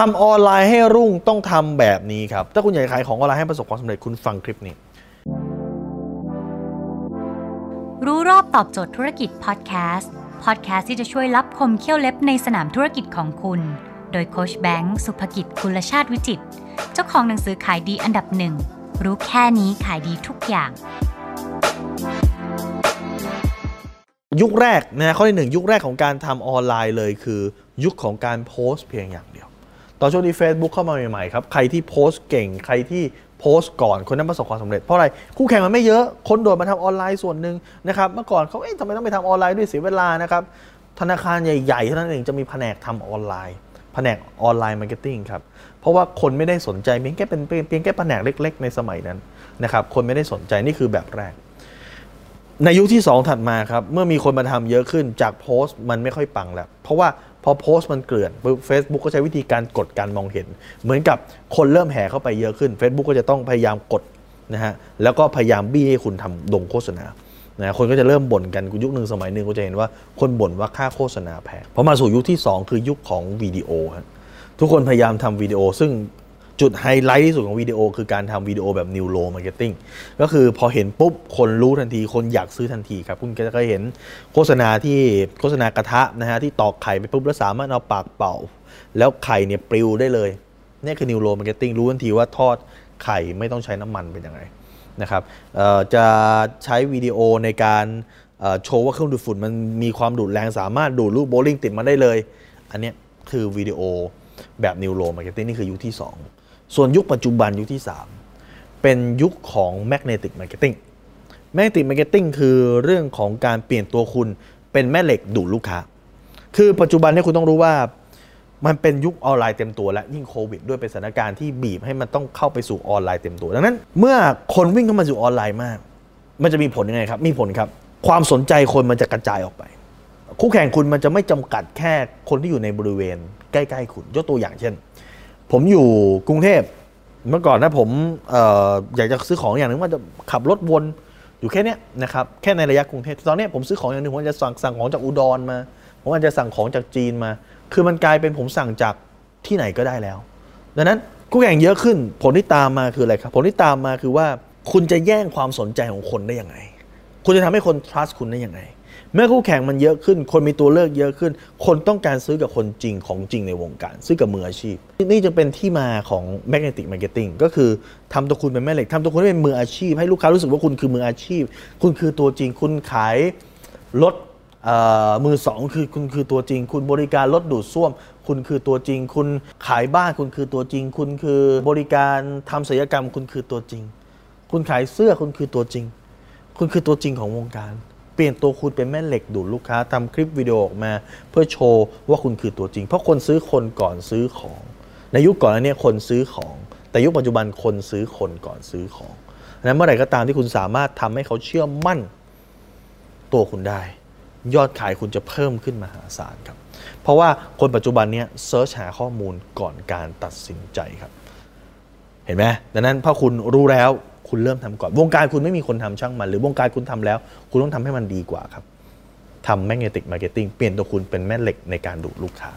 ทำออนไลน์ให้รุ่งต้องทำแบบนี้ครับ ถ้าคุณอยากขายของออนไลน์ให้ประสบความสำเร็จคุณฟังคลิปนี้ รู้รอบตอบโจทย์ธุรกิจพอดแคสต์พอดแคสต์ที่จะช่วยรับคมเขี้ยวเล็บในสนามธุรกิจของคุณ โดยโคชแบงค์สุภกิจคุลชาติวิจิต เจ้าของหนังสือขายดีอันดับหนึ่งรู้แค่นี้ขายดีทุกอย่างยุคแรกนะข้อที่หนึ่งยุคแรกของการทำออนไลน์เลยคือ ยุคของการโพสต์เพียงอย่างเดียว ตอนช่วงที่ Facebook เข้ามาใหม่ๆครับใครที่โพสต์เก่งใครที่โพสต์ก่อนคนนั้นประสบความสำเร็จเพราะอะไรคู่แข่งมันไม่เยอะคนโดดมาทำออนไลน์ส่วนหนึ่งนะครับเมื่อก่อนเขาเอ๊ะทำไมต้องไปทำออนไลน์ด้วยเสียเวลานะครับธนาคารใหญ่ๆเท่านั้นเองจะมีแผนกทำออนไลน์ แผนก online marketing ครับเพราะว่าคนไม่ได้สนใจเพียงแค่เป็นเพียงแค่แผนกเล็ก ๆ ในสมัยนั้นนะครับคนไม่ได้สนใจนี่คือแบบแรก ในยุคที่ 2 ถัดมาครับเมื่อมีคนมาทำเยอะขึ้นจากโพสต์มันไม่ค่อยปังแล้วเพราะว่า พอโพสต์มันเกลื่อนเฟซบุ๊กก็ใช้วิธีการกดการมองเห็น เหมือนกับคนเริ่มแห่เข้าไปเยอะขึ้น Facebook ก็จะต้องพยายามกดนะฮะแล้วก็พยายามบี้ให้คุณทำลงโฆษณานะคนก็จะเริ่มบ่นกันยุคหนึ่งสมัยหนึ่งก็จะเห็นว่าคนบ่นว่าค่าโฆษณาแพงพอมาสู่ยุคที่ 2 คือยุคของวิดีโอทุกคนพยายามทำวิดีโอ ซึ่ง จุดไฮไลท์ที่สุดของวิดีโอคือการทำวิดีโอแบบ Neuro Marketing ก็คือพอเห็นปุ๊บ คนรู้ทันที คนอยากซื้อทันทีครับ คุณก็จะเคยเห็นโฆษณาที่โฆษณากระทะนะฮะที่ตอกไข่ไปปุ๊บ แล้วสามารถเอาปากเป่า แล้วไข่เนี่ยปลิวได้เลย นี่คือ New Low Marketing รู้ทันทีว่าทอดไข่ไม่ต้องใช้น้ำมันเป็นยังไงนะครับจะใช้วิดีโอในการโชว์ว่าเครื่องดูดฝุ่นมันมีความดูดแรงสามารถดูดลูกโบลิ่งติดมาได้เลย อันนี้คือวิดีโอแบบ New Low Marketing นี่คือยุคที่ 2 ส่วนยุคปัจจุบันยุคที่ 3 เป็นยุคของ Magnetic Marketing Magnetic Marketing คือเรื่องของการเปลี่ยนตัวคุณเป็นแม่เหล็กดูดลูกค้า คือปัจจุบันนี้คุณต้องรู้ว่ามันเป็นยุคออนไลน์เต็มตัวและยิ่งโควิดด้วยเป็นสถานการณ์ที่บีบให้มันต้องเข้าไปสู่ออนไลน์เต็มตัว ดังนั้น เมื่อคนวิ่งเข้ามาสู่ออนไลน์มาก มันจะมีผลยังไงครับ มีผลครับ ความสนใจคนมันจะกระจายออกไป คู่แข่งคุณมันจะไม่จำกัดแค่คนที่อยู่ในบริเวณใกล้ ๆ คุณ ยกตัวอย่างเช่น ผมอยู่กรุงเทพเมื่อก่อนนะผมอออยากจะซื้อของอย่างหนึ่งว่าจะขับรถวนอยู่แค่นี้นะครับแค่ในระยะกรุงเทพตอนนี้ผมซื้อของอย่างหนึ่งผมจะสั่งสั่งของจากอุดรมา ผมอาจจะสั่งของจากจีนมา คือมันกลายเป็นผมสั่งจากที่ไหนก็ได้แล้ว ดังนั้นกู้แข่งเยอะขึ้น ผลที่ตามมาคืออะไรครับ ผลที่ตามมาคือว่าคุณจะแย่งความสนใจของคนได้ยังไง คุณจะทำให้คน trust คุณได้ยังไง เมื่อคู่แข่งมันเยอะขึ้น คนมีตัวเลือกเยอะขึ้น คนต้องการซื้อกับคนจริงของจริงในวงการ ซื้อกับมืออาชีพ นี่จะเป็นที่มาของ magnetic marketing ก็คือทำตัวคุณเป็นแม่เหล็กทำตัวคุณให้เป็นมืออาชีพ ให้ลูกค้ารู้สึกว่าคุณคือมืออาชีพ คุณคือตัวจริง คุณขายรถมือสองคือคุณคือตัวจริง คุณบริการรถดูดซ่วม คุณคือตัวจริง คุณขายบ้านคุณคือตัวจริง คุณคือบริการทำศิลปกรรม คุณคือตัวจริง คุณขายเสื้อคุณคือตัวจริง คุณคือตัวจริงของวงการ เปลี่ยนตัวคุณเป็นแม่เหล็กดูดลูกค้าทำคลิปวิดีโอออกมา เพื่อโชว์ว่าคุณคือตัวจริง เพราะคนซื้อคนก่อนซื้อของ ในยุคก่อนนั้นเนี่ยคนซื้อของ แต่ยุคปัจจุบันคนซื้อคนก่อนซื้อของนั้นเมื่อไหร่ก็ตามที่คุณสามารถทำให้เขาเชื่อมั่นตัวคุณได้ ยอดขายคุณจะเพิ่มขึ้นมหาศาลครับ เพราะว่าคนปัจจุบันเนี่ยเซิร์ชหาข้อมูลก่อนการตัดสินใจครับ เห็นไหมดังนั้นพอคุณรู้แล้ว คุณเริ่มทำก่อน วงการคุณไม่มีคนทำช่างมัน หรือวงการคุณทำแล้ว คุณต้องทำให้มันดีกว่าครับทำ magnetic marketing เปลี่ยนตัวคุณเป็นแม่เหล็กในการดูดลูกค้า